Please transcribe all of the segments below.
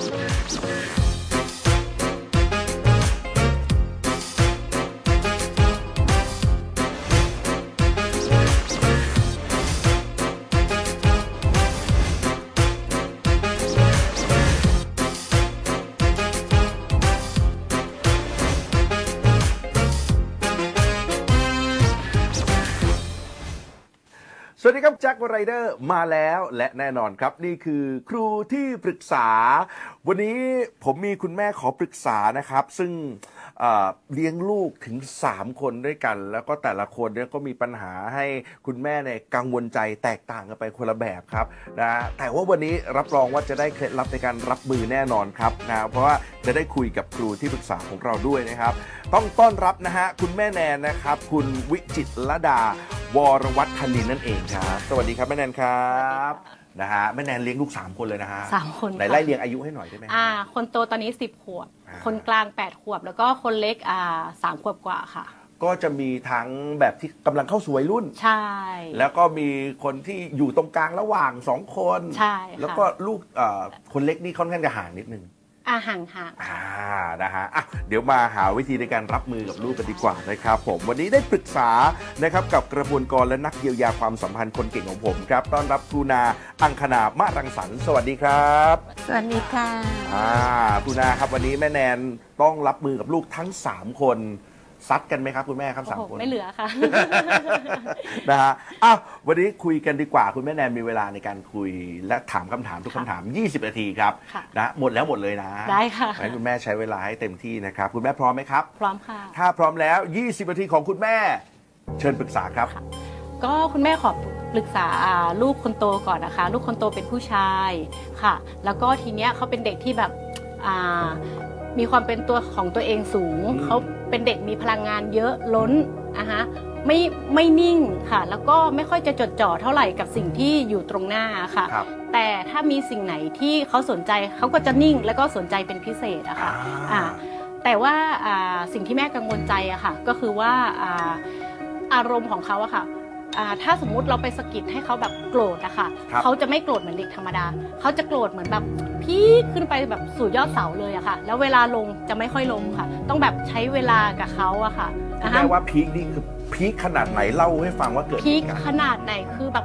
Spare, spare, spare. ครับแจ็คไรเดอร์มาแล้วและแน่นอนครับ นี่คือครูที่ปรึกษา วันนี้ผมมีคุณแม่ขอปรึกษานะครับ ซึ่งเอ่อเลี้ยงลูกถึง 3 คนด้วยกัน แล้วก็แต่ละคนเนี่ยก็มีปัญหาให้คุณแม่เนี่ยกังวลใจแตกต่างกันไปคนละแบบครับนะแต่ว่าวันนี้รับรองว่าจะได้เคล็ดลับในการรับมือแน่นอนครับนะเพราะว่าจะได้คุยกับครูที่ปรึกษาของเราด้วยนะครับ ต้องต้อนรับนะฮะคุณแม่แนนนะครับ คุณวิจิตรลดา วรวัฒนินนั่นเองครับ สวัสดีครับแม่แนนครับนะฮะแม่แนนเลี้ยงลูก 3 คนเลยนะฮะสามคนไหนค่ะไล่เรียงอายุให้หน่อยได้ไหมฮะ อ่า คนโตตอนนี้สิบขวบ อ่า คนกลางแปดขวบ แล้วก็คนเล็กอ่าสามขวบกว่าค่ะ ก็จะมีทั้งแบบที่กำลังเข้าสู่วัยรุ่น ใช่ แล้วก็มีคนที่อยู่ตรงกลางระหว่างสองคน ใช่ค่ะ แล้วก็ลูกเอ่อคนเล็กนี่ค่อนข้างจะห่างนิดนึง อ่าห่างห่างอ่านะฮะอะเดี๋ยวมาหาวิธีในการรับมือกับลูกกันดีกว่านะครับ ผมวันนี้ได้ปรึกษานะครับกับกระบวนกรและนักเยียวยาความสัมพันธ์คนเก่งของผมครับต้อนรับครูนาอังคณามารังสรรค์สวัสดีครับสวัสดีค่ะอ่าครูนาครับวันนี้แม่แนนต้องรับมือกับลูกทั้ง 3 คน ซัดกันไหมครับคุณแม่ครับโอ้สามโหคนไม่เหลือค่ะ นะฮะอ้าววันนี้คุยกันดีกว่าคุณแม่แนนมีเวลาในการคุยและถามคำถามทุกคำถาม 20 นาทีครับค่ะนะหมดแล้วหมดเลยนะได้ค่ะ ให้คุณแม่ใช้เวลาให้เต็มที่นะครับ คุณแม่พร้อมไหมครับ พร้อมค่ะ ถ้าพร้อมแล้ว 20 นาทีของคุณแม่ เชิญปรึกษาครับ ก็คุณแม่ขอปรึกษาอ่าลูกคนโตก่อนนะคะ ลูกคนโตเป็นผู้ชายค่ะ แล้วก็ทีเนี้ยเขาเป็นเด็กที่แบบอ่า มีความเป็นตัวของตัวเองสูงอืมเขาเป็นเด็กมีพลังงานเยอะล้นอะฮะไม่ไม่นิ่งค่ะ แล้วก็ไม่ค่อยจะจดจ่อเท่าไหร่กับสิ่งที่อยู่ตรงหน้าค่ะครับแต่ถ้ามีสิ่งไหนที่เขาสนใจเขาก็จะนิ่งแล้วก็สนใจเป็นพิเศษอะค่ะอ่าอ่าแต่ว่าอ่าสิ่งที่แม่กังวลใจอะค่ะ ก็คือว่าอ่าอารมณ์ของเขาอะค่ะอ่าถ้าสมมุติเราไปสะกิดให้เขาแบบโกรธอะค่ะครับเขาจะไม่โกรธเหมือนเด็กธรรมดา เขาจะโกรธเหมือนแบบ พีคขึ้นไปแบบสู่ยอดเสาเลยอะค่ะ แล้วเวลาลงจะไม่ค่อยลงค่ะ ต้องแบบใช้เวลากับเขาอะค่ะคุณนะคะแม่ว่าพีคนี่คือพีคขนาดไหนเล่าให้ฟังว่าเกิดพีคเหตุการณ์ขนาดไหนคือแบบ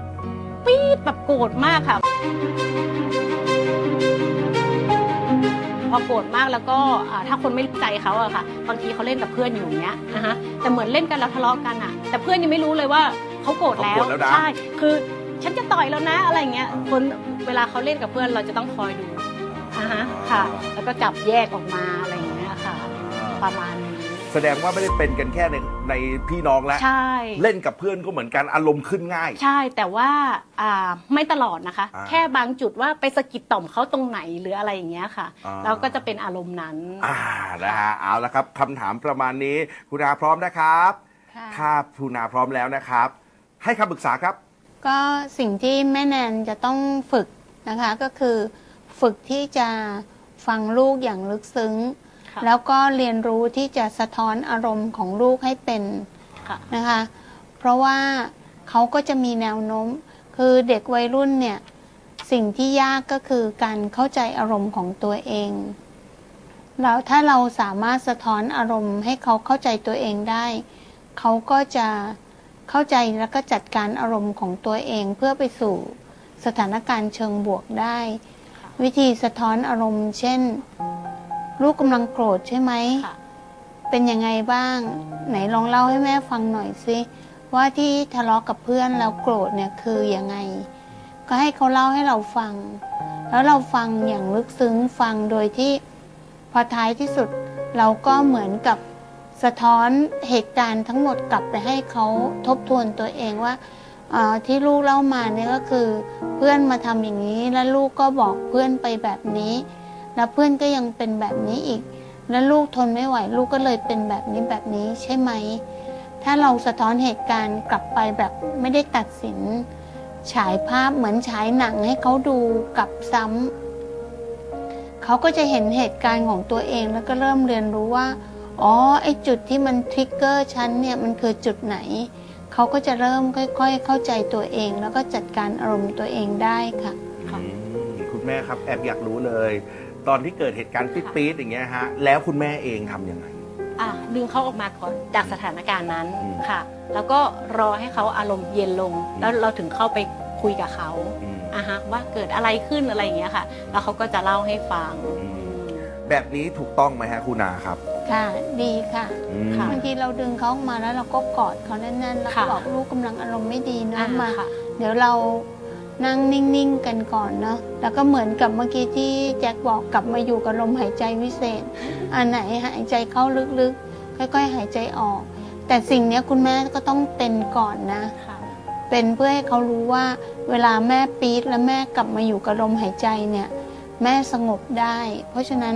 ปี๊ดแบบโกรธมากค่ะ พอโกรธมากแล้วก็อ่าถ้าคนไม่รู้ใจเขาอะค่ะ บางทีเขาเล่นกับเพื่อนอยู่อย่างเงี้ยนะคะแต่เหมือนเล่นกันแล้วทะเลาะกันอะแต่เพื่อนยังไม่รู้เลยว่าเขาโกรธแล้วเขาโกรธแล้วนะ ใช่คือฉันจะต่อยแล้วนะอะไรเงี้ยคนเวลาเขาเล่นกับเพื่อนเราจะต้องคอยดู นะคะค่ะ แล้วก็จับแยกออกมาอะไรอย่างเงี้ยค่ะ ประมาณนี้แสดงว่าไม่ได้เป็นกันแค่ในในพี่น้องแล้วใช่ เล่นกับเพื่อนก็เหมือนกันอารมณ์ขึ้นง่าย ใช่แต่ว่าอ่าไม่ตลอดนะคะ อ่าแค่บางจุดว่าไปสะกิดต่อมเขาตรงไหนหรืออะไรอย่างเงี้ยค่ะอ่า แล้วก็จะเป็นอารมณ์นั้น อ่านะฮะเอาละครับคำถามประมาณนี้คุณอาพร้อมนะครับ ค่ะถ้าคุณอาพร้อมแล้วนะครับ ให้คำปรึกษาครับ ก็สิ่งที่แม่แนนจะต้องฝึกนะคะก็คือ ฝึกที่จะฟังลูกอย่างลึกซึ้งค่ะแล้วก็เรียนรู้ที่จะสะท้อนอารมณ์ของลูกให้เป็นค่ะนะคะ เพราะว่าเขาก็จะมีแนวโน้ม คือเด็กวัยรุ่นเนี่ย สิ่งที่ยากก็คือการเข้าใจอารมณ์ของตัวเองแล้วถ้าเราสามารถสะท้อนอารมณ์ให้เขาเข้าใจตัวเองได้ เขาก็จะเข้าใจแล้วก็จัดการอารมณ์ของตัวเองเพื่อไปสู่สถานการณ์เชิงบวกได้ค่ะ วิธีสะท้อนอารมณ์ เช่น ลูกกำลังโกรธใช่ไหมค่ะเป็นยังไงบ้าง ไหนลองเล่าให้แม่ฟังหน่อยสิว่าที่ทะเลาะกับเพื่อนแล้วโกรธเนี่ยคือยังไง ก็ให้เขาเล่าให้เราฟัง แล้วเราฟังอย่างลึกซึ้งฟังโดยที่พอท้ายที่สุดเราก็เหมือนกับสะท้อนเหตุการณ์ทั้งหมดกลับไปให้เขาทบทวนตัวเองว่าเอ่อ ที่ลูกเล่ามาเนี่ยก็คือ เพื่อนมาทำอย่างนี้ แล้วลูกก็บอกเพื่อนไปแบบนี้ แล้วเพื่อนก็ยังเป็นแบบนี้อีก แล้วลูกทนไม่ไหว ลูกก็เลยเป็นแบบนี้แบบนี้ใช่ไหม ถ้าเราสะท้อนเหตุการณ์กลับไปแบบไม่ได้ตัดสิน ฉายภาพเหมือนฉายหนังให้เขาดูกลับซ้ำเขาก็จะเห็นเหตุการณ์ของตัวเองแล้วก็เริ่มเรียนรู้ว่า อ๋อไอจุดที่มันทริกเกอร์ฉันเนี่ยมันคือจุดไหน เขาก็จะเริ่มค่อย ๆ เข้าใจตัวเอง แล้วก็จัดการอารมณ์ตัวเองได้ค่ะ ค่ะ อืมคุณแม่ครับแอบอยากรู้เลย ตอนที่เกิดเหตุการณ์ปี๊ดๆอย่างเงี้ยฮะแล้วคุณแม่เองทำยังไง อะดึงเขาออกมาก่อนจากสถานการณ์นั้นอืม ค่ะ แล้วก็รอให้เขาอารมณ์เย็นลง แล้วเราถึงเข้าไปคุยกับเขาอืมอะฮะว่าเกิดอะไรขึ้นอะไรอย่างเงี้ยค่ะ แล้วเขาก็จะเล่าให้ฟัง อืม แบบนี้ถูกต้องไหมฮะคุณนาครับ ค่ะดีค่ะอืมค่ะบางทีเราดึงเขาออกมาแล้วเราก็กอดเขาแน่นๆแล้วก็ค่ะ บอกลูกกำลังอารมณ์ไม่ดีนะอะมา ค่ะ เดี๋ยวเรานั่งนิ่งๆกันก่อนเนาะแล้วก็เหมือนกับเมื่อกี้ที่แจ็คบอกกลับมาอยู่กับลมหายใจวิเศษ อันไหนหายใจเข้าลึกๆ ค่อยๆ หายใจออก แต่สิ่งเนี้ยคุณแม่ก็ต้องเป็นก่อนนะ ค่ะ เป็นเพื่อให้เขารู้ว่า เวลาแม่ปี๊ดแล้วแม่กลับมาอยู่กับลมหายใจเนี่ย แม่สงบได้ เพราะฉะนั้น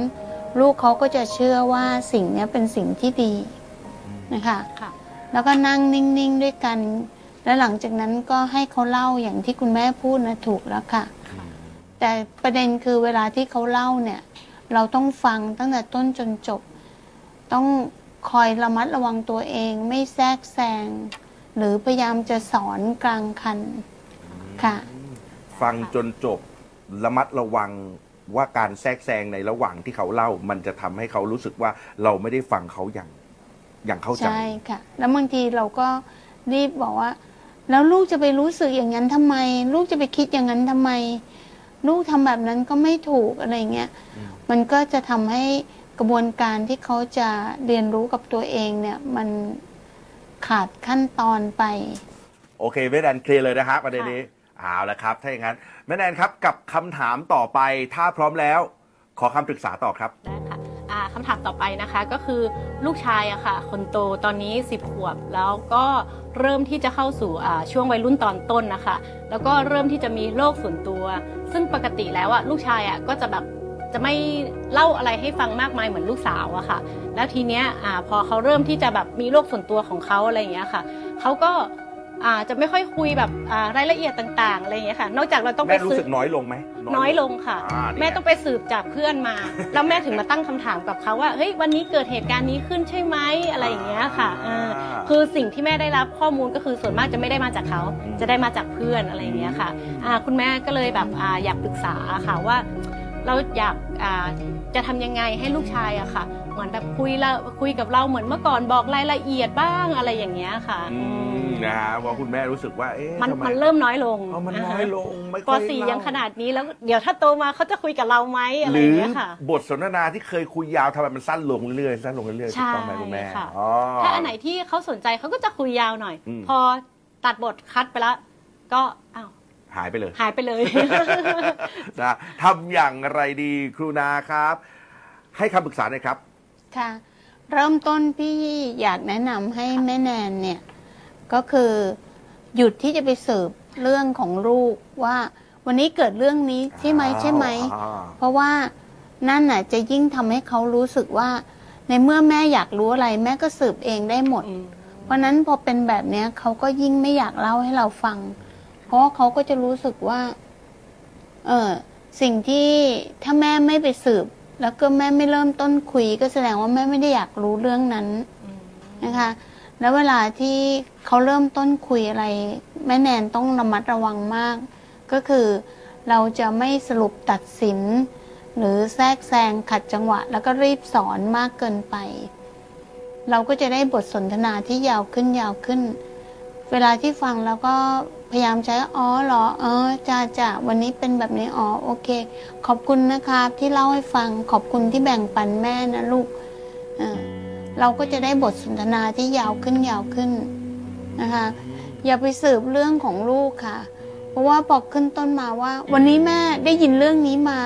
ลูกเขาก็จะเชื่อว่าสิ่งเนี้ยเป็นสิ่งที่ดีนะคะค่ะ แล้วก็นั่งนิ่งๆด้วยกัน แล้วหลังจากนั้นก็ให้เขาเล่าอย่างที่คุณแม่พูดนะถูกแล้วค่ะ แต่ประเด็นคือเวลาที่เขาเล่าเนี่ย เราต้องฟังตั้งแต่ต้นจนจบ ต้องคอยระมัดระวังตัวเอง ไม่แทรกแซง หรือพยายามจะสอนกลางคันค่ะ ฟังจนจบระมัดระวัง ว่าการแทรกแซงในระหว่างที่เขาเล่า มันจะทำให้เขารู้สึกว่าเราไม่ได้ฟังเขาอย่างอย่างเข้าใจใช่ค่ะ แล้วบางทีเราก็รีบบอกว่า แล้วลูกจะไปรู้สึกอย่างนั้นทำไม ลูกจะไปคิดอย่างนั้นทำไม ลูกทำแบบนั้นก็ไม่ถูกอะไรเงี้ยอืมมันก็จะทำให้กระบวนการที่เขาจะเรียนรู้กับตัวเองเนี่ยมันขาดขั้นตอนไป โอเคแม่แนนเคลียร์เลยนะฮะประเด็นนี้ เอาละครับ ถ้าอย่างนั้นแม่แนนครับกับคำถามต่อไปถ้าพร้อมแล้ว ขอคำปรึกษาต่อครับ ได้ค่ะอ่าคำถามต่อไปนะคะก็คือลูกชายอะค่ะ คนโตตอนนี้ 10 ขวบ แล้วก็เริ่มที่จะเข้าสู่อ่าช่วงวัยรุ่นตอนต้นนะคะ แล้วก็เริ่มที่จะมีโรคส่วนตัว ซึ่งปกติแล้วอะลูกชายอะก็จะแบบจะไม่เล่าอะไรให้ฟังมากมายเหมือนลูกสาวอะค่ะ แล้วทีเนี้ยอาพอเขาเริ่มที่จะแบบมีโรคส่วนตัวของเขาอะไรอย่างเงี้ยค่ะเขาก็ อ่าจะไม่ค่อยคุยแบบอ่ารายละเอียดต่างๆอะไรอย่างเงี้ยค่ะ นอกจากเราต้องไปแม่รู้ซื้อสึกน้อยลงไหม น้อยลงค่ะ อ่านี่ไแม่ต้องไปสืบจากเพื่อนมา แล้วแม่ถึงมาตั้งคำถามกับเขาว่าเฮ้ยวันนี้เกิดเหตุการณ์นี้ขึ้นใช่ไหมอะไรอย่างเงี้ยค่ะเออคือสิ่งที่แม่ได้รับข้อมูลก็คือส่วนมากจะไม่ได้มาจากเขา จะได้มาจากเพื่อนอะไรอย่างเงี้ยค่ะอ่าคุณแม่ก็เลยแบบอ่าอยากปรึกษาค่ะว่า เราอยากอ่าจะทำยังไงให้ลูกชายอะค่ะ เหมือนแบบคุยละคุยกับเราเหมือนเมื่อก่อนบอกรายละเอียดบ้างอะไรอย่างเงี้ยค่ะอืม นะฮะเพราะคุณแม่รู้สึกว่าเอ๊ะมันทำไมันเริ่มน้อยลงเอามันน้อยลงไม่ปค่อยสี่เล่ยังขนาดนี้แล้วเดี๋ยวถ้าโตมาเขาจะคุยกับเราไหมอะหไรรืออย่างเงี้ยค่ะ บทสนทนาที่เคยคุยยาวทำไมมันสั้นลงเรื่อยๆสั้นลงเรื่อยๆถูกต้องไหมคุณแม่ใช่ค่ะ อ๋อ ถ้าอันไหนที่เขาสนใจเขาก็จะคุยยาวหน่อย อืม พอตัดบทคัดไปแล้วก็อ้าวหายไปเลย หายไปเลย นะทำอย่างไรดีครูนาครับ ให้คำปรึกษาหน่อยครับ ค่ะ เริ่มต้นพี่อยากแนะนำให้แม่แนนเนี่ย ก็คือหยุดที่จะไปสืบเรื่องของลูกว่า วันนี้เกิดเรื่องนี้ใช่ไหมใช่ไหม อ่าเพราะว่านั่นน่ะจะยิ่งทำให้เขารู้สึกว่า ในเมื่อแม่อยากรู้อะไร แม่ก็สืบเองได้หมดอืมเพราะนั้นพอเป็นแบบเนี้ยเขาก็ยิ่งไม่อยากเล่าให้เราฟัง เพราะว่าเขาก็จะรู้สึกว่า เออสิ่งที่ถ้าแม่ไม่ไปสืบ แล้วก็แม่ไม่เริ่มต้นคุย ก็แสดงว่าแม่ไม่ได้อยากรู้เรื่องนั้นอืมนะคะ แล้วเวลาที่เขาเริ่มต้นคุยอะไร แม่แนนต้องระมัดระวังมาก ก็คือเราจะไม่สรุปตัดสิน หรือแทรกแซงขัดจังหวะ แล้วก็รีบสอนมากเกินไป เราก็จะได้บทสนทนาที่ยาวขึ้นยาวขึ้น เวลาที่ฟังแล้วก็พยายามใช้อ๋อหรอ เออจ้าจ้าวันนี้เป็นแบบนี้อ๋อโอเค ขอบคุณนะครับที่เล่าให้ฟังขอบคุณที่แบ่งปันแม่นะลูกเออ เราก็จะได้บทสนทนาที่ยาวขึ้นยาวขึ้นนะคะ อย่าไปสืบเรื่องของลูกค่ะ เพราะว่าพอกขึ้นต้นมาว่า วันนี้แม่ได้ยินเรื่องนี้มา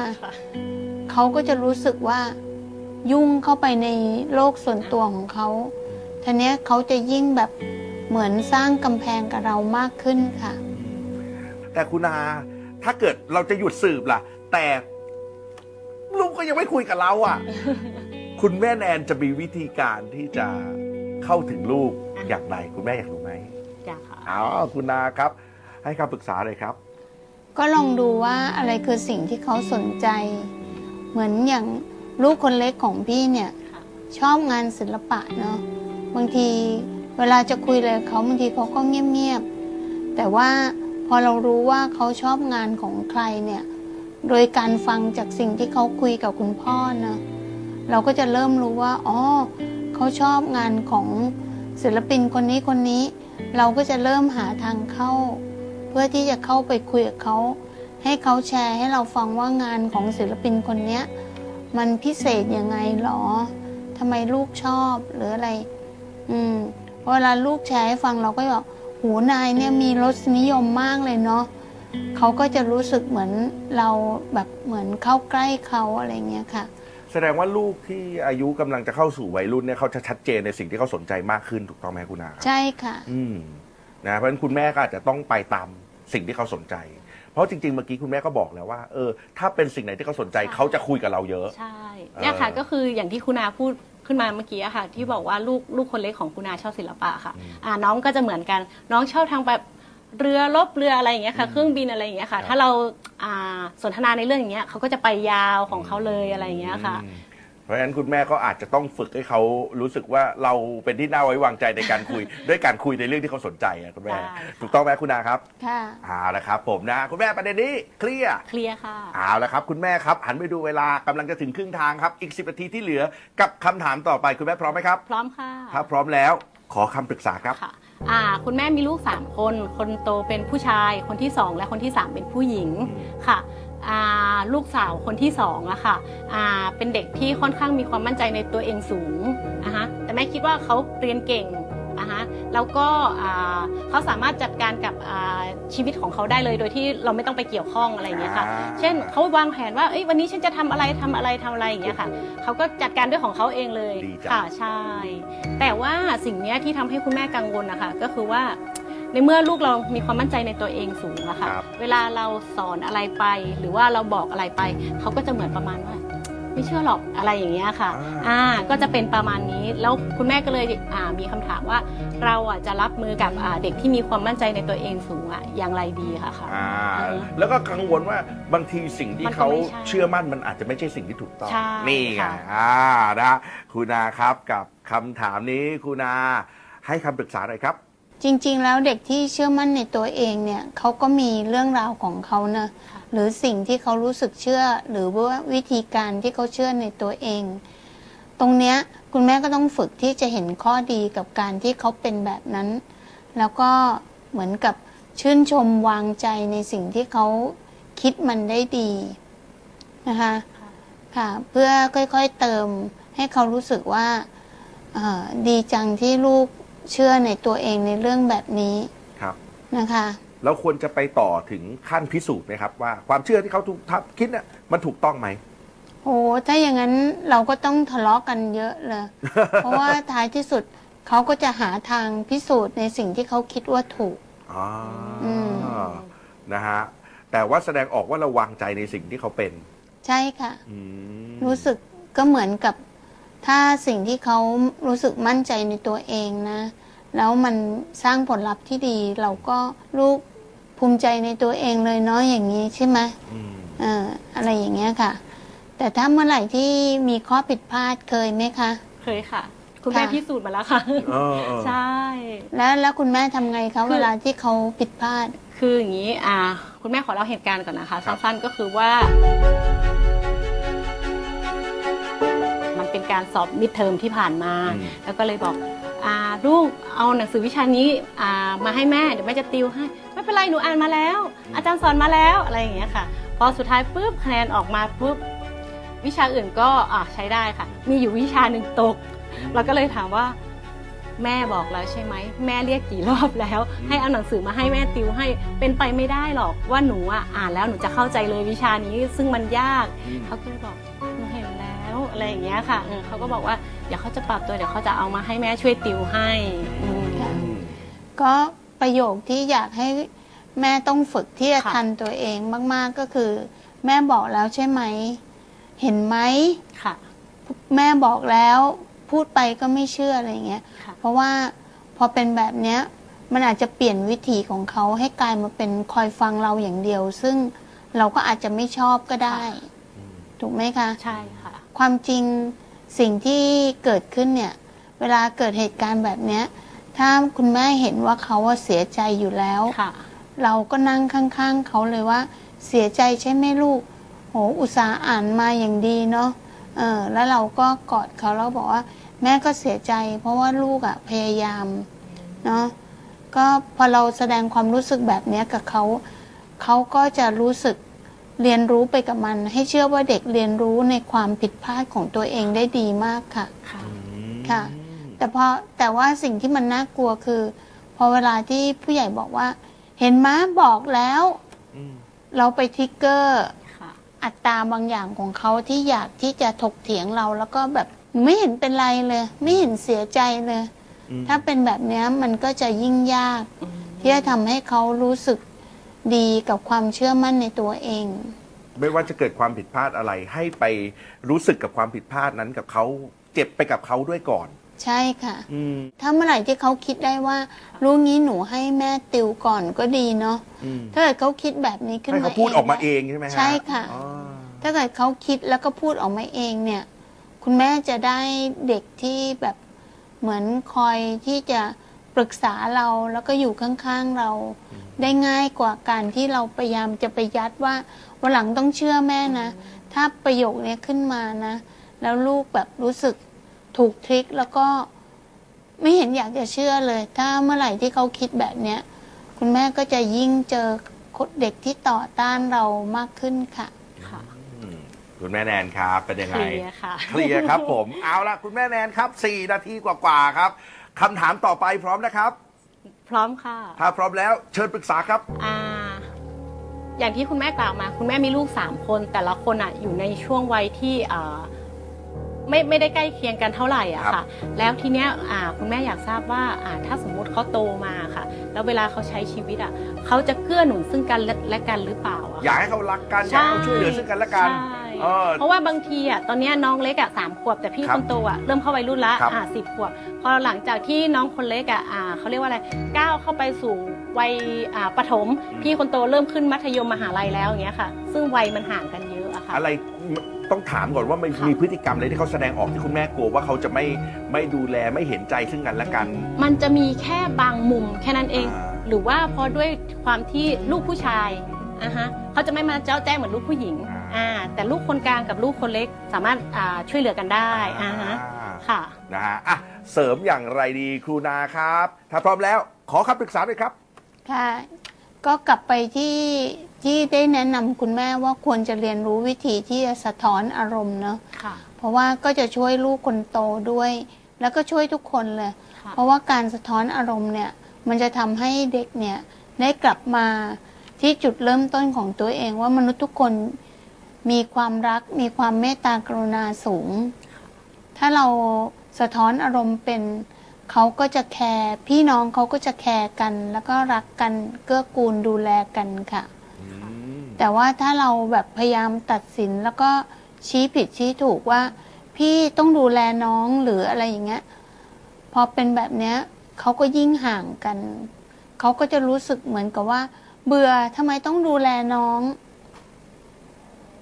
เขาก็จะรู้สึกว่ายุ่งเข้าไปในโลกส่วนตัวของเขาทีเนี้ยเขาจะยิ่งแบบเหมือนสร้างกำแพงกับเรามากขึ้นค่ะ แต่คุณนาถ้าเกิดเราจะหยุดสืบล่ะ แต่ลูกก็ยังไม่คุยกับเราอะ คุณแม่แนนจะมีวิธีการที่จะเข้าถึงลูกอย่างไร คุณแม่อยากรู้ไหมอยากค่ะเอาคุณนาครับ ให้คำปรึกษาเลยครับ ก็ลองดูว่าอะไรคือสิ่งที่เขาสนใจ เหมือนอย่างลูกคนเล็กของพี่เนี่ย ค่ะ ชอบงานศิลปะเนาะบางทีเวลาจะคุยอะไรกับเขาบางทีเขาก็เงียบๆแต่ว่าพอเรารู้ว่าเขาชอบงานของใครเนี่ย โดยการฟังจากสิ่งที่เขาคุยกับคุณพ่อนะ เราก็จะเริ่มรู้ว่าอ๋อเขาชอบงานของศิลปินคนนี้คนนี้ เราก็จะเริ่มหาทางเข้า เพื่อที่จะเข้าไปคุยกับเขา ให้เขาแชร์ให้เราฟังว่างานของศิลปินคนเนี้ยมันพิเศษยังไงหรอทำไมลูกชอบหรืออะไร อืมพอเวลาลูกแชร์ให้ฟังเราก็บอกหูนายเนี่ยมีรสนิยมมากเลยเนาะเขาก็จะรู้สึกเหมือนเราแบบเหมือนเข้าใกล้เขาอะไรเงี้ยค่ะ แสดงว่าลูกที่อายุกำลังจะเข้าสู่วัยรุ่นเนี่ยเขาจะชัดเจนในสิ่งที่เขาสนใจมากขึ้นถูกต้องไหมคุณอาครับใช่ค่ะ อืมนะเพราะฉะนั้นคุณแม่ก็อาจจะต้องไปตามสิ่งที่เขาสนใจ เพราะจริงๆเมื่อกี้คุณแม่ก็บอกแล้วว่า เออ ถ้าเป็นสิ่งไหนที่เขาสนใจใช่ เขาจะคุยกับเราเยอะ ใช่เนี่ยค่ะเออก็คืออย่างที่คุณอาพูดขึ้นมาเมื่อกี้อะค่ะ ที่บอกว่าลูกลูกคนเล็กของคุณอาชอบศิลปะค่ะ อ่าน้องก็จะเหมือนกันน้องชอบทางแบบ เรือลบเรืออะไรอย่างเงี้ยค่ะ เครื่องบินอะไรอย่างเงี้ยค่ะ ถ้าเราอ่าสนทนาในเรื่องอย่างเงี้ยเขาก็จะไปยาวของเขาเลยอะไรอย่างเงี้ยค่ะอืมเพราะฉะนั้นคุณแม่ก็อาจจะต้องฝึกให้เขารู้สึกว่าเราเป็นที่น่าไว้วางใจในการคุย ด้วยการคุยในเรื่องที่เขาสนใจอะคุณแม่ใช่ค่ะ ถูกต้องไหมคุณอาครับค่ะ เอาละครับ ผมนะ คุณแม่ประเด็นนี้เคลียร์เคลียร์ค่ะ เอาละครับ คุณแม่ครับหันไปดูเวลากำลังจะถึงครึ่งทางครับอีก10นาทีที่เหลือกับคำถามต่อไปคุณแม่พร้อมไหมครับพร้อมค่ะถ้าพร้อมแล้วขอคำปรึกษาครับ ค่ะ อ่าคุณแม่มีลูก 3 คน คนโตเป็นผู้ชาย คนที่ 2 และคนที่ 3 เป็นผู้หญิงค่ะอ่าลูกสาวคนที่2อะค่ะอ่าเป็นเด็กที่ค่อนข้างมีความมั่นใจในตัวเองสูงอะฮะแต่แม่คิดว่าเขาเรียนเก่ง อะฮะแล้วก็อ่าเขาสามารถจัดการกับอ่าชีวิตของเขาได้เลย โดยที่เราไม่ต้องไปเกี่ยวข้องอะไรอย่างเงี้ยค่ะอ่าเช่นเขาวางแผนว่าเอ้ยวันนี้ฉันจะทำอะไรทำอะไรทำอะไรอย่างเงี้ยค่ะเขาก็จัดการด้วยของเขาเองเลยดีจังค่ะใช่ แต่ว่าสิ่งเนี้ยที่ทำให้คุณแม่กังวลนะคะก็คือว่าในเมื่อลูกเรามีความมั่นใจในตัวเองสูงอะค่ะครับเวลาเราสอนอะไรไป หรือว่าเราบอกอะไรไป เขาก็จะเหมือนประมาณว่า ไม่เชื่อหรอกอะไรอย่างเงี้ยค่ะอ่าก็จะเป็นประมาณนี้แล้วคุณแม่ก็เลยอ่ามีคำถามว่า เราอะจะรับมือกับอ่าเด็กที่มีความมั่นใจในตัวเองสูงอะอย่างไรดีค่ะค่ะอ่าเออแล้วก็กังวลว่าบางทีสิ่งที่มันก็เขาไม่ใช่เชื่อมั่นมันอาจจะไม่ใช่สิ่งที่ถูกต้องใช่นี่ไงค่ะอ่านะคุณอาครับกับคำถามนี้คุณอาให้คำปรึกษาหน่อยครับ จริง ๆ แล้วเด็กที่เชื่อมั่นในตัวเองเนี่ยเขาก็มีเรื่องราวของเขานะค่ะ หรือสิ่งที่เขารู้สึกเชื่อ หรือว่าวิธีการที่เขาเชื่อในตัวเอง ตรงเนี้ยคุณแม่ก็ต้องฝึกที่จะเห็นข้อดีกับการที่เขาเป็นแบบนั้น แล้วก็เหมือนกับชื่นชมวางใจในสิ่งที่เขาคิดมันได้ดีนะคะค่ะค่ะเพื่อค่อยๆเติมให้เขารู้สึกว่าเอ่อดีจังที่ลูกเชื่อในตัวเองในเรื่องแบบนี้ครับนะคะ เราควรจะไปต่อถึงขั้นพิสูจน์ไหมครับว่าความเชื่อที่เขาถูกทับคิดน่ะมันถูกต้องไหมโอ้ถ้าอย่างนั้นเราก็ต้องทะเลาะกันเยอะเลย เพราะว่าท้ายที่สุดเขาก็จะหาทางพิสูจน์ในสิ่งที่เขาคิดว่าถูกอ๋ออมนะฮะแต่ว่าแสดงออกว่าเราวางใจในสิ่งที่เขาเป็น ใช่ค่ะอืมรู้สึกก็เหมือนกับ ถ้าสิ่งที่เขารู้สึกมั่นใจในตัวเองนะ แล้วมันสร้างผลลัพธ์ที่ดี เราก็ลูก ภูมิใจในตัวเองเลยเนาะอย่างนี้ใช่ไหมอืมเอ่ออะไรอย่างเงี้ยค่ะ แต่ถ้าเมื่อไหร่ที่มีข้อผิดพลาดเคยไหมคะ เคยค่ะ คุณแม่ค่ะพิสูจน์มาแล้วค่ะเออเออใช่ แล้วแล้วคุณแม่ทำไงคะคือเวลาที่เขาผิดพลาด คืออย่างนี้อ่า คุณแม่ขอเล่าเหตุการณ์ก่อนนะคะครับสั้นๆก็คือว่ามันเป็นการสอบมิดเทอมที่ผ่านมาอืมแล้วก็เลยบอกอ่า ลูกเอาหนังสือวิชานี้อ่ามาให้แม่เดี๋ยวแม่จะติวให้ ไม่เป็นไรหนูอ่านมาแล้ว อาจารย์สอนมาแล้วอะไรอย่างเงี้ยค่ะ พอสุดท้ายปุ๊บคะแนนออกมาปุ๊บวิชาอื่นก็อ่าใช้ได้ค่ะ มีอยู่วิชาหนึ่งตก เราก็เลยถามว่าแม่บอกแล้วใช่ไหมแม่เรียกกี่รอบแล้ว ให้เอาหนังสือมาให้แม่ติวให้เป็นไปไม่ได้หรอกว่าหนูอะอ่านแล้วหนูจะเข้าใจเลยวิชานี้ซึ่งมันยากอืมเขาก็เลยบอกหนูเห็น แล้วอะไรอย่างเงี้ยค่ะเออเขาก็บอกว่าเดี๋ยวเขาจะปรับตัวเดี๋ยวเขาจะเอามาให้แม่ช่วยติวให้อืมค่ะอืม ก็ประโยคที่อยากให้แม่ต้องฝึกที่จะค่ะ ทันตัวเองมาก ๆก็คือ แม่บอกแล้วใช่ไหม เห็นไหม ค่ะ แม่บอกแล้วพูดไปก็ไม่เชื่ออะไรเงี้ย ค่ะ เพราะว่าพอเป็นแบบเนี้ยมันอาจจะเปลี่ยนวิถีของเขาให้กลายมาเป็นคอยฟังเราอย่างเดียว ซึ่งเราก็อาจจะไม่ชอบก็ได้ ถูกไหมคะ ใช่ค่ะ ความจริงสิ่งที่เกิดขึ้นเนี่ย เวลาเกิดเหตุการณ์แบบเนี้ย ถ้าคุณแม่เห็นว่าเขาว่าเสียใจอยู่แล้ว ค่ะ เราก็นั่งข้างๆ เขาเลยว่า เสียใจใช่ไหมลูก โห อุตส่าห์อ่านมาอย่างดีเนาะ เออ แล้วเราก็กอดเขาแล้วบอกว่า แม่ก็เสียใจ เพราะว่าลูกอะพยายาม เนาะ ก็พอเราแสดงความรู้สึกแบบเนี้ยกับเขา เขาก็จะรู้สึก เรียนรู้ไปกับมัน ให้เชื่อว่าเด็กเรียนรู้ในความผิดพลาดของตัวเองได้ดีมากค่ะ ค่ะค่ะ แต่พอแต่ว่าสิ่งที่มันน่ากลัวคือ พอเวลาที่ผู้ใหญ่บอกว่า เห็นม้าบอกแล้วอืมเราไปทริกเกอร์ค่ะอัตราบางอย่างของเขาที่อยากที่จะถกเถียงเราแล้วก็แบบไม่เห็นเป็นไรเลย ไม่เห็นเสียใจเลยอืมถ้าเป็นแบบเนี้ยมันก็จะยิ่งยาก ที่จะทำให้เขารู้สึก ดีกับความเชื่อมั่นในตัวเอง ไม่ว่าจะเกิดความผิดพลาดอะไร ให้ไปรู้สึกกับความผิดพลาดนั้นกับเขาเจ็บไปกับเขาด้วยก่อน ใช่ค่ะ อืม ถ้าเมื่อไหร่ที่เขาคิดได้ว่ารู้งี้หนูให้แม่ติวก่อนก็ดีเนาะอืมถ้าเกิดเขาคิดแบบนี้ขึ้นให้มาเขาพูดออกมาเองใช่ไหมฮะใช่ค่ะ อ๋อถ้าเกิดเขาคิดแล้วก็พูดออกมาเองเนี่ย คุณแม่จะได้เด็กที่แบบเหมือนคอยที่จะ ปรึกษาเราแล้วก็อยู่ข้างๆเราได้ง่ายกว่าการที่เราพยายามจะไปยัดว่าวันหลังต้องเชื่อแม่นะ ถ้าประโยคเนี้ยขึ้นมานะ แล้วลูกแบบรู้สึกถูกทริคแล้วก็ไม่เห็นอยากจะเชื่อเลย ถ้าเมื่อไหร่ที่เขาคิดแบบเนี้ยคุณแม่ก็จะยิ่งเจอเด็กที่ต่อต้านเรามากขึ้นค่ะ ค่ะอืมคุณแม่แนนครับเป็นยังเคไงลียร์ค่ะเคลียร์ครับผมเอาละคุณแม่แนนครับ 4 นาทีกว่าๆครับ คำถามต่อไปพร้อมนะครับ พร้อมค่ะถ้าพร้อมแล้วเชิญปรึกษาครับ อ่าอย่างที่คุณแม่กล่าวมา คุณแม่มีลูกสามคน แต่ละคนอะอยู่ในช่วงวัยที่อ่าไม่ไม่ได้ใกล้เคียงกันเท่าไหร่อะครัค่ะบแล้วทีเนี้ยอ่าคุณแม่อยากทราบว่าอ่าถ้าสมมุติเขาโตมาค่ะ แล้วเวลาเขาใช้ชีวิตอะเขาจะเกื้อหนุนซึ่งกันและและกันหรือเปล่าอะอยากให้เขารักกันอยากให้เขาช่วยเหลือซึ่งกันและกัน ใช่ เออ เพราะว่าบางทีอะตอนเนี้ยน้องเล็กอะสามขวบแต่พี่ครับคนโตอะเริ่มเข้าวัยรุ่นละครับอ่าสิบขวบ พอหลังจากที่น้องคนเล็กอะอ่าเขาเรียกว่าอะไรก้าวเข้าไปสู่วัยอ่าประถมพี่คนโตเริ่มขึ้นมัธยมมหาลัยแล้วอย่างเงี้ยค่ะ ซึ่งวัยมันห่างกันเยอะอะค่ะ อะไรต้องถามก่อนว่ามันค่ะ มีพฤติกรรมอะไรที่เขาแสดงออกที่คุณแม่กลัวว่าเขาจะไม่ไม่ดูแลไม่เห็นใจซึ่งกันและกัน มันจะมีแค่บางมุมแค่นั้นเอง อ่า หรือว่าเพราะด้วยความที่ลูกผู้ชาย อะฮะเขาจะไม่มาเจ้าแจ้งเหมือนลูกผู้หญิงอ่าแต่ลูกคนกลางกับลูกคนเล็กสามารถอ่าช่วยเหลือกันได้อ่าฮะค่ะ นะฮะอะเสริมอย่างไรดีครูนาครับ ถ้าพร้อมแล้วขอคำปรึกษาด้วยครับ ค่ะ ก็กลับไปที่ที่ได้แนะนำคุณแม่ว่าควรจะเรียนรู้วิธีที่จะสะท้อนอารมณ์เนาะค่ะ เพราะว่าก็จะช่วยลูกคนโตด้วย แล้วก็ช่วยทุกคนเลย ค่ะ เพราะว่าการสะท้อนอารมณ์เนี่ย มันจะทำให้เด็กเนี่ยได้กลับมา ที่จุดเริ่มต้นของตัวเองว่ามนุษย์ทุกคนมีความรัก มีความเมตตากรุณาสูง ถ้าเราสะท้อนอารมณ์เป็นเขาก็จะแคร์พี่น้องเขาก็จะแคร์กัน แล้วก็รักกันเกื้อกูลดูแลกันค่ะ แต่ว่าถ้าเราแบบพยายามตัดสินแล้วก็ชี้ผิดชี้ถูกว่า พี่ต้องดูแลน้องหรืออะไรอย่างเงี้ยพอเป็นแบบเนี้ยเขาก็ยิ่งห่างกัน เขาก็จะรู้สึกเหมือนกับว่า เบื่อทำไมต้องดูแลน้อง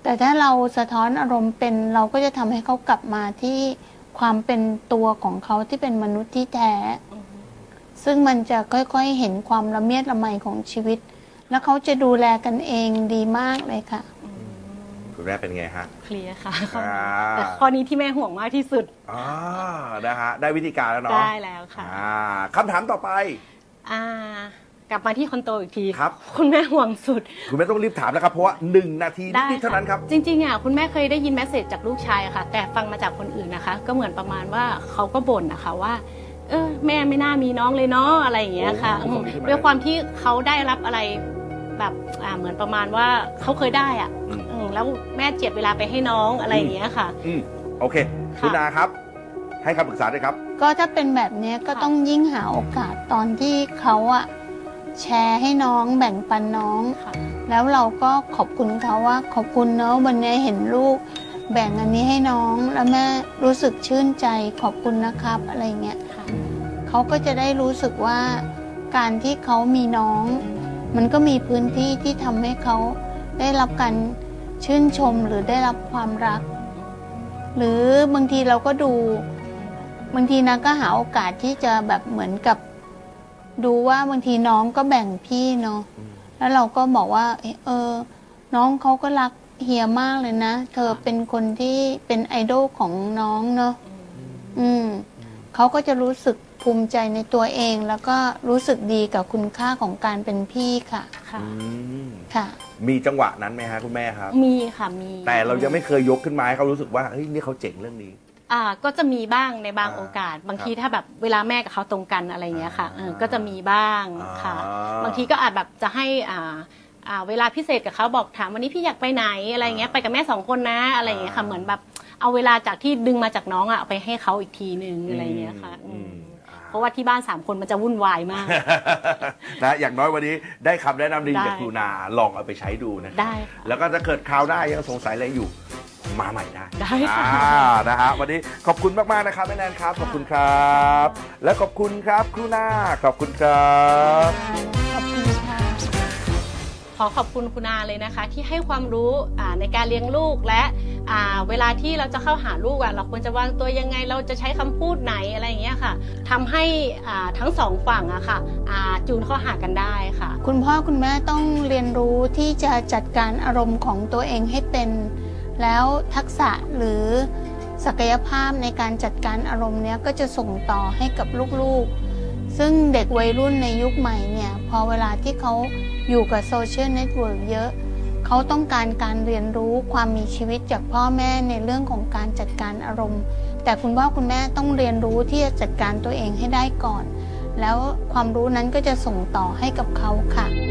แต่ถ้าเราสะท้อนอารมณ์เป็นเราก็จะทำให้เขากลับมาที่ความเป็นตัวของเขาที่เป็นมนุษย์ที่แท้ ซึ่งมันจะค่อยๆเห็นความละเมียดละไมของชีวิต แล้วเขาจะดูแลกันเองดีมากเลยค่ะ คุณแม่เป็นไงฮะ เคลียร์ค่ะอ่าแต่ข้อนี้ที่แม่ห่วงมากที่สุดอ่านะฮะได้วิธีการแล้วเนาะได้แล้วค่ะอ่าคำถามต่อไป อ่า กลับมาที่คนโตอีกทีครับคุณแม่ห่วงสุด คุณแม่ต้องรีบถามนะครับ เพราะว่าหนึ่งนาทีได้นิดๆเท่านั้นครับ จริงๆอะคุณแม่เคยได้ยินแมสเซจจากลูกชายอะค่ะ แต่ฟังมาจากคนอื่นนะคะ ก็เหมือนประมาณว่าเขาก็บ่นนะคะว่า เออแม่ไม่น่ามีน้องเลยเนาะอะไรอย่างเงี้ยค่ะโอ้อืมขอบคุณมากด้วยความที่เขาได้รับอะไรแบบอ่าเหมือนประมาณว่าเขาเคยได้อะอืม อืมแล้วแม่เจียดเวลาไปให้น้องอะไรอย่างเงี้ยค่ะ อืมโอเค ค่ะ คุณนาครับ ให้คำปรึกษาด้วยครับ ก็ถ้าเป็นแบบเนี้ยก็ค่ะต้องยิ่งหาโอกาสตอนที่เขาอะ แชร์ให้น้องแบ่งปันน้องค่ะ แล้วเราก็ขอบคุณเขาว่า ขอบคุณเนาะวันนี้เห็นลูก แบ่งอันนี้ให้น้องแล้วแม่รู้สึกชื่นใจขอบคุณนะครับอะไรเงี้ยค่ะเขาก็จะได้รู้สึกว่าการที่เขามีน้อง มันก็มีพื้นที่ที่ทำให้เขาได้รับการชื่นชมหรือได้รับความรัก หรือบางทีเราก็ดู บางทีนะก็หาโอกาสที่จะแบบเหมือนกับ ดูว่าบางทีน้องก็แบ่งพี่เนาะอืมแล้วเราก็บอกว่าเออเออ น้องเขาก็รักเฮียมากเลยนะ เธอเป็นคนที่เป็นไอดอลของน้องเนาะอืมเขาก็จะรู้สึกภูมิใจในตัวเอง แล้วก็รู้สึกดีกับคุณค่าของการเป็นพี่ค่ะ ค่ะอืมค่ะ มีจังหวะนั้นไหมฮะคุณแม่ครับ มีค่ะมี แต่เรายังไม่เคยยกขึ้นมาให้เขารู้สึกว่าเฮ้ยนี่เขาเจ๋งเรื่องนี้ อ่าก็จะมีบ้างในบางอ่าโอกาส บางครับทีถ้าแบบเวลาแม่กับเขาตรงกันอะไรเงี้ยค่ะอ่าเออก็จะมีบ้างค่ะ อ่า บางทีก็อาจแบบจะให้อ่าอ่าเวลาพิเศษกับเขาบอกถามวันนี้พี่อยากไปไหนอะไรเงี้ยไปกับแม่สองคนนะอะไรเงี้ยค่ะอ่าเหมือนแบบเอาเวลาจากที่ดึงมาจากน้องอะเอาไปให้เขาอีกทีนึงอะไรเงี้ยค่ะอือืมมอ่า เพราะว่าที่บ้านสามคนมันจะวุ่นวายมาก นะอย่างน้อยวันนี้ได้คำแนะนำดีได้จากครูนาลองเอาไปใช้ดูนะครัได้ค่ะ แล้วก็ถ้าเกิดคราวหน้ายังสงสัยอะไรอยู่ มาใหม่ได้ได้ค่ะอ่านะฮะวันนี้ขอบคุณมากๆนะครับแม่แนนครับ ขอบคุณครับ และขอบคุณครับครูนาขอบคุณครับขอบคุณค่ะ ขอขอบคุณคุณอาเลยนะคะ ที่ให้ความรู้อ่าในการเลี้ยงลูกและอ่าเวลาที่เราจะเข้าหาลูกอะเราควรจะวางตัวยังไงเราจะใช้คำพูดไหนอะไรอย่างเงี้ยค่ะทำให้อ่าทั้งสองฝั่งอะค่ะอ่าจูนเข้าหากันได้ค่ะ คุณพ่อคุณแม่ต้องเรียนรู้ที่จะจัดการอารมณ์ของตัวเองให้เป็น แล้วทักษะหรือศักยภาพในการจัดการอารมณ์เนี้ยก็จะส่งต่อให้กับลูกๆ ซึ่งเด็กวัยรุ่นในยุคใหม่เนี่ยพอเวลาที่เขาอยู่กับ social network เยอะ เขาต้องการการเรียนรู้ความมีชีวิตจากพ่อแม่ในเรื่องของการจัดการอารมณ์ แต่คุณพ่อคุณแม่ต้องเรียนรู้ที่จะจัดการตัวเองให้ได้ก่อน แล้วความรู้นั้นก็จะส่งต่อให้กับเขาค่ะ